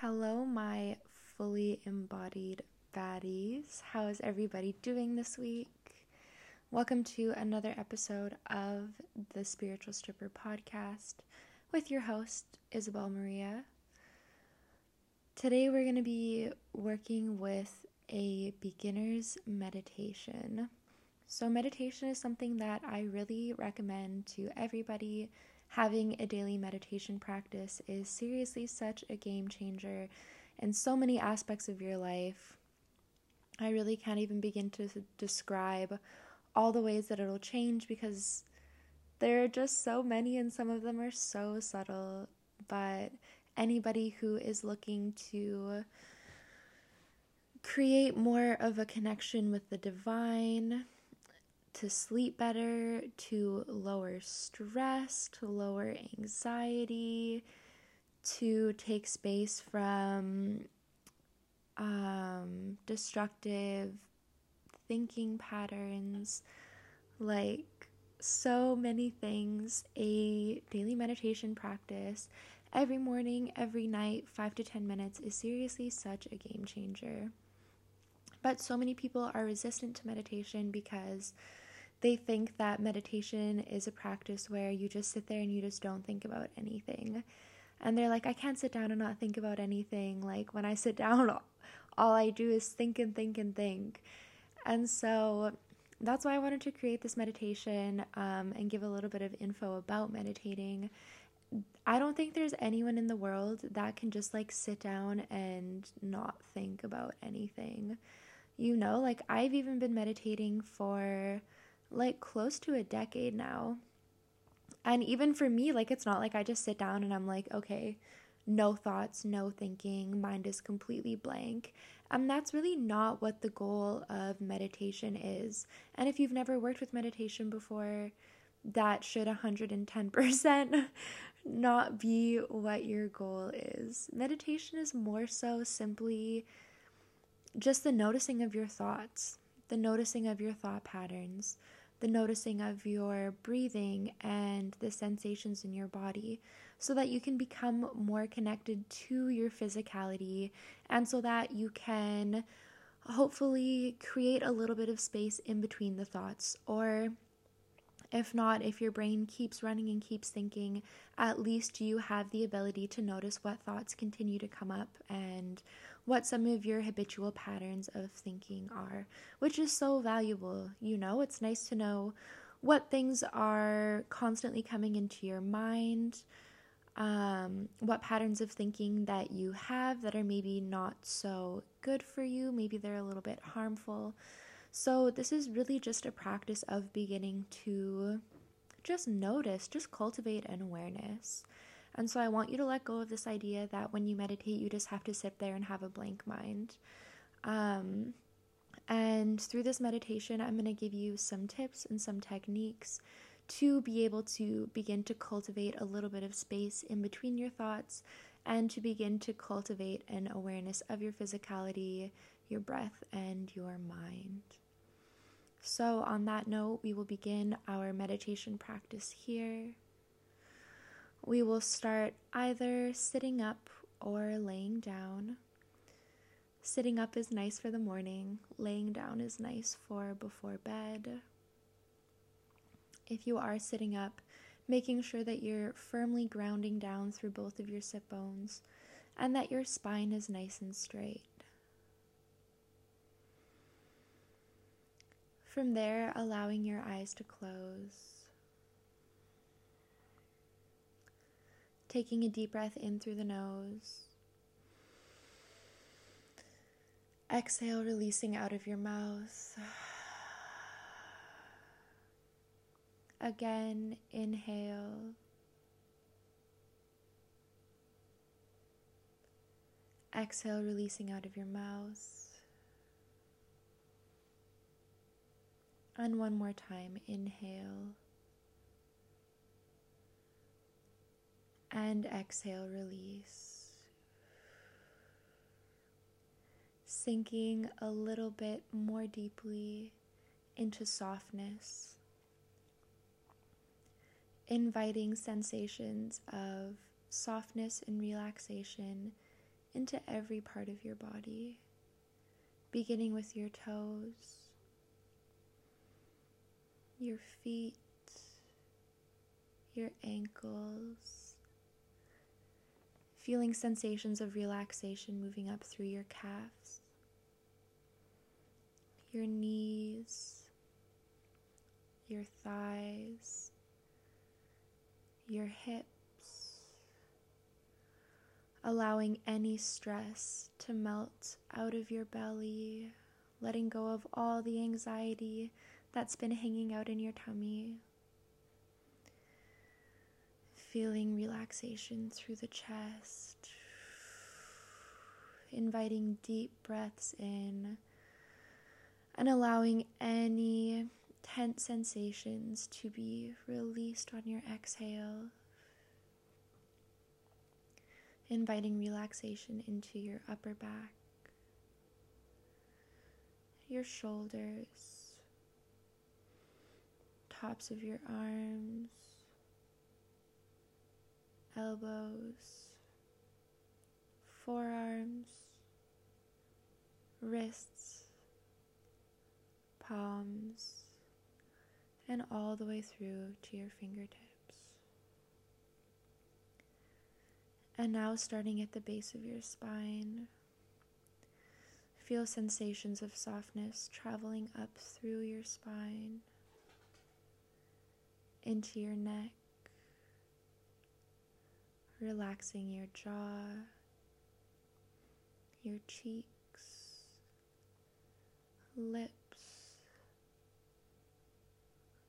Hello, my fully embodied baddies. How is everybody doing this week? Welcome to another episode of the Spiritual Stripper podcast with your host, Isabel Maria. Today, we're going to be working with a beginner's meditation. So, meditation is something that I really recommend to everybody having a daily meditation practice is seriously such a game changer in so many aspects of your life. I really can't even begin to describe all the ways that it'll change because there are just so many, and some of them are so subtle. But anybody who is looking to create more of a connection with the divine, to sleep better, to lower stress, to lower anxiety, to take space from um, destructive thinking patterns, like so many things. A daily meditation practice every morning, every night, five to 10 minutes is seriously such a game changer. But so many people are resistant to meditation because they think that meditation is a practice where you just sit there and you just don't think about anything. And they're like, I can't sit down and not think about anything. Like, when I sit down, all I do is think and think and think. And so that's why I wanted to create this meditation um, and give a little bit of info about meditating. I don't think there's anyone in the world that can just like sit down and not think about anything. You know, like I've even been meditating for like close to a decade now. And even for me, like it's not like I just sit down and I'm like, okay, no thoughts, no thinking, mind is completely blank. And that's really not what the goal of meditation is. And if you've never worked with meditation before, that should 110% not be what your goal is. Meditation is more so simply just the noticing of your thoughts, the noticing of your thought patterns, the noticing of your breathing and the sensations in your body so that you can become more connected to your physicality and so that you can hopefully create a little bit of space in between the thoughts or if not, if your brain keeps running and keeps thinking, at least you have the ability to notice what thoughts continue to come up and what some of your habitual patterns of thinking are, which is so valuable. You know, it's nice to know what things are constantly coming into your mind, um, what patterns of thinking that you have that are maybe not so good for you, maybe they're a little bit harmful. So, this is really just a practice of beginning to just notice, just cultivate an awareness. And so I want you to let go of this idea that when you meditate, you just have to sit there and have a blank mind. Um, and through this meditation, I'm going to give you some tips and some techniques to be able to begin to cultivate a little bit of space in between your thoughts and to begin to cultivate an awareness of your physicality, your breath, and your mind. So, on that note, we will begin our meditation practice here. We will start either sitting up or laying down. Sitting up is nice for the morning, laying down is nice for before bed. If you are sitting up, making sure that you're firmly grounding down through both of your sit bones and that your spine is nice and straight. From there, allowing your eyes to close. Taking a deep breath in through the nose. Exhale, releasing out of your mouth. Again, inhale. Exhale, releasing out of your mouth. And one more time, inhale. and exhale, release. Sinking a little bit more deeply into softness, inviting sensations of softness and relaxation into every part of your body, beginning with your toes, your feet, your ankles, feeling sensations of relaxation moving up through your calves, your knees, your thighs, your hips, allowing any stress to melt out of your belly, letting go of all the anxiety that's been hanging out in your tummy. Feeling relaxation through the chest, inviting deep breaths in, and allowing any tense sensations to be released on your exhale. Inviting relaxation into your upper back, your shoulders, tops of your arms, elbows, forearms, wrists, palms and all the way through to your fingertips. And now, starting at the base of your spine, feel sensations of softness traveling up through your spine into your neck, relaxing your jaw, your cheeks, lips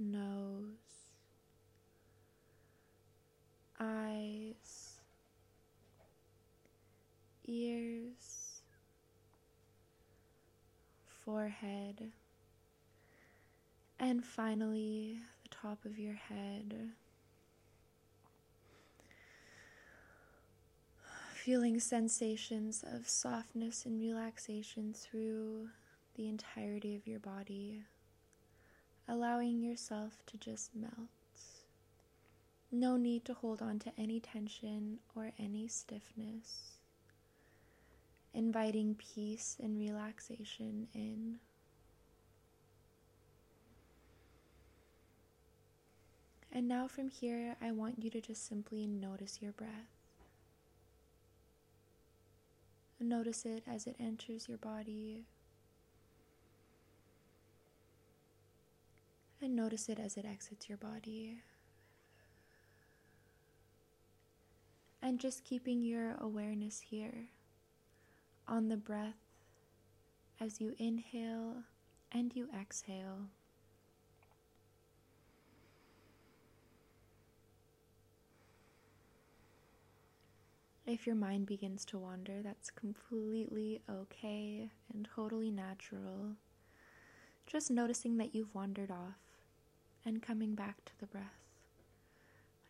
nose, eyes, ears, forehead, and finally the top of your head. Feeling sensations of softness and relaxation through the entirety of your body allowing yourself to just melt. No need to hold on to any tension or any stiffness. Inviting peace and relaxation in. And now from here, I want you to just simply notice your breath. Notice it as it enters your body and notice it as it exits your body. And just keeping your awareness here on the breath as you inhale and you exhale. If your mind begins to wander, that's completely okay and totally natural. Just noticing that you've wandered off and coming back to the breath.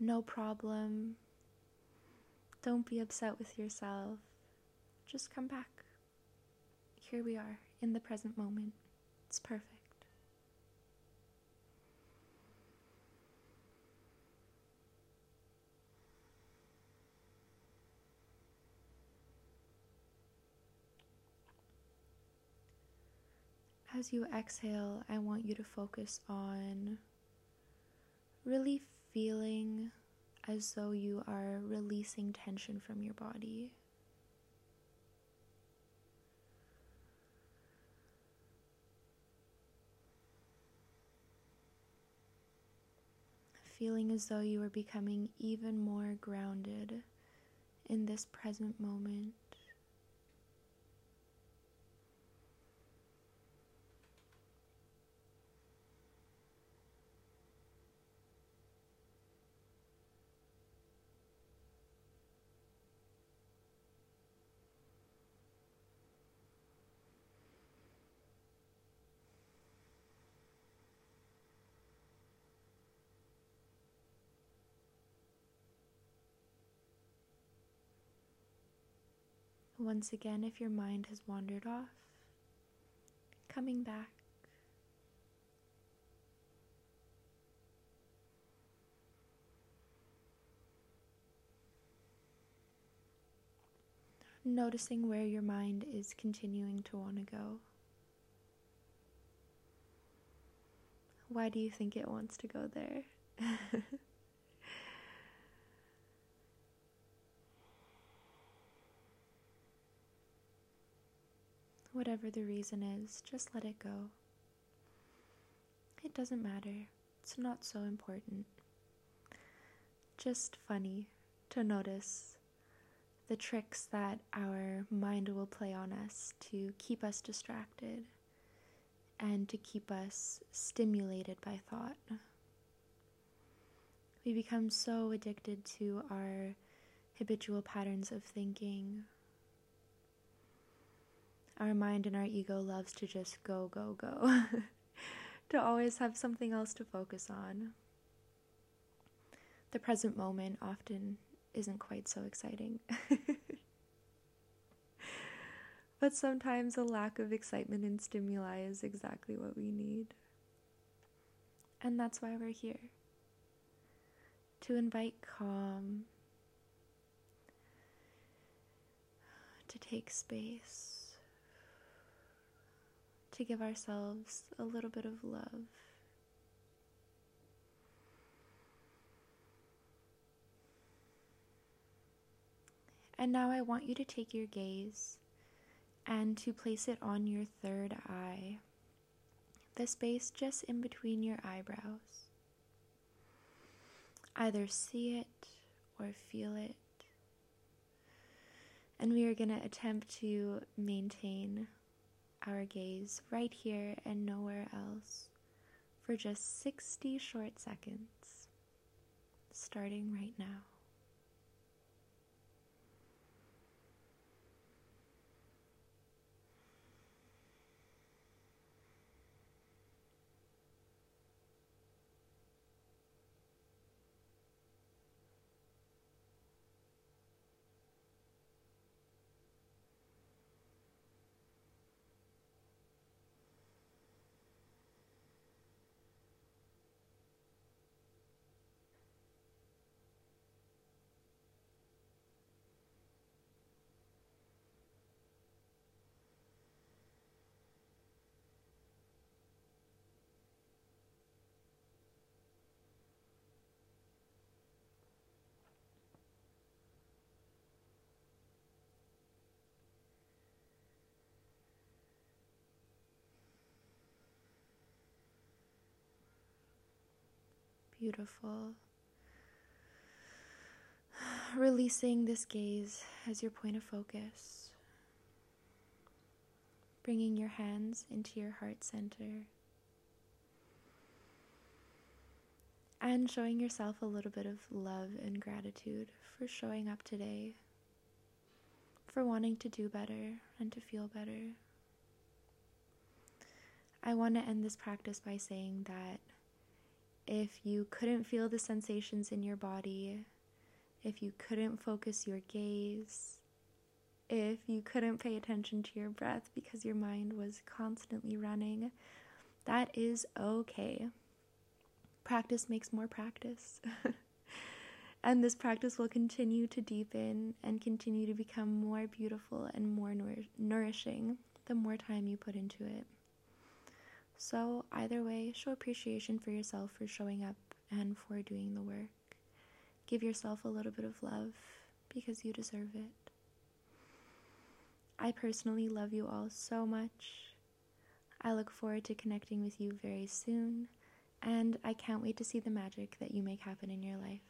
No problem. Don't be upset with yourself. Just come back. Here we are in the present moment. It's perfect. As you exhale, I want you to focus on really feeling as though you are releasing tension from your body. Feeling as though you are becoming even more grounded in this present moment. Once again, if your mind has wandered off, coming back. noticing where your mind is continuing to want to go. Why do you think it wants to go there? Whatever the reason is, just let it go. It doesn't matter. It's not so important. Just funny to notice the tricks that our mind will play on us to keep us distracted and to keep us stimulated by thought. We become so addicted to our habitual patterns of thinking. Our mind and our ego loves to just go, go, go, to always have something else to focus on. The present moment often isn't quite so exciting. but sometimes a lack of excitement and stimuli is exactly what we need. And that's why we're here to invite calm, to take space, to give ourselves a little bit of love. And now I want you to take your gaze and to place it on your third eye, the space just in between your eyebrows. Either see it or feel it. And we are going to attempt to maintain our gaze right here and nowhere else for just 60 short seconds, starting right now. Beautiful. Releasing this gaze as your point of focus. Bringing your hands into your heart center. And showing yourself a little bit of love and gratitude for showing up today, for wanting to do better and to feel better. I want to end this practice by saying that if you couldn't feel the sensations in your body, if you couldn't focus your gaze, if you couldn't pay attention to your breath because your mind was constantly running, that is okay. Practice makes more practice. and this practice will continue to deepen and continue to become more beautiful and more nour- nourishing the more time you put into it. So, either way, show appreciation for yourself for showing up and for doing the work. Give yourself a little bit of love because you deserve it. I personally love you all so much. I look forward to connecting with you very soon, and I can't wait to see the magic that you make happen in your life.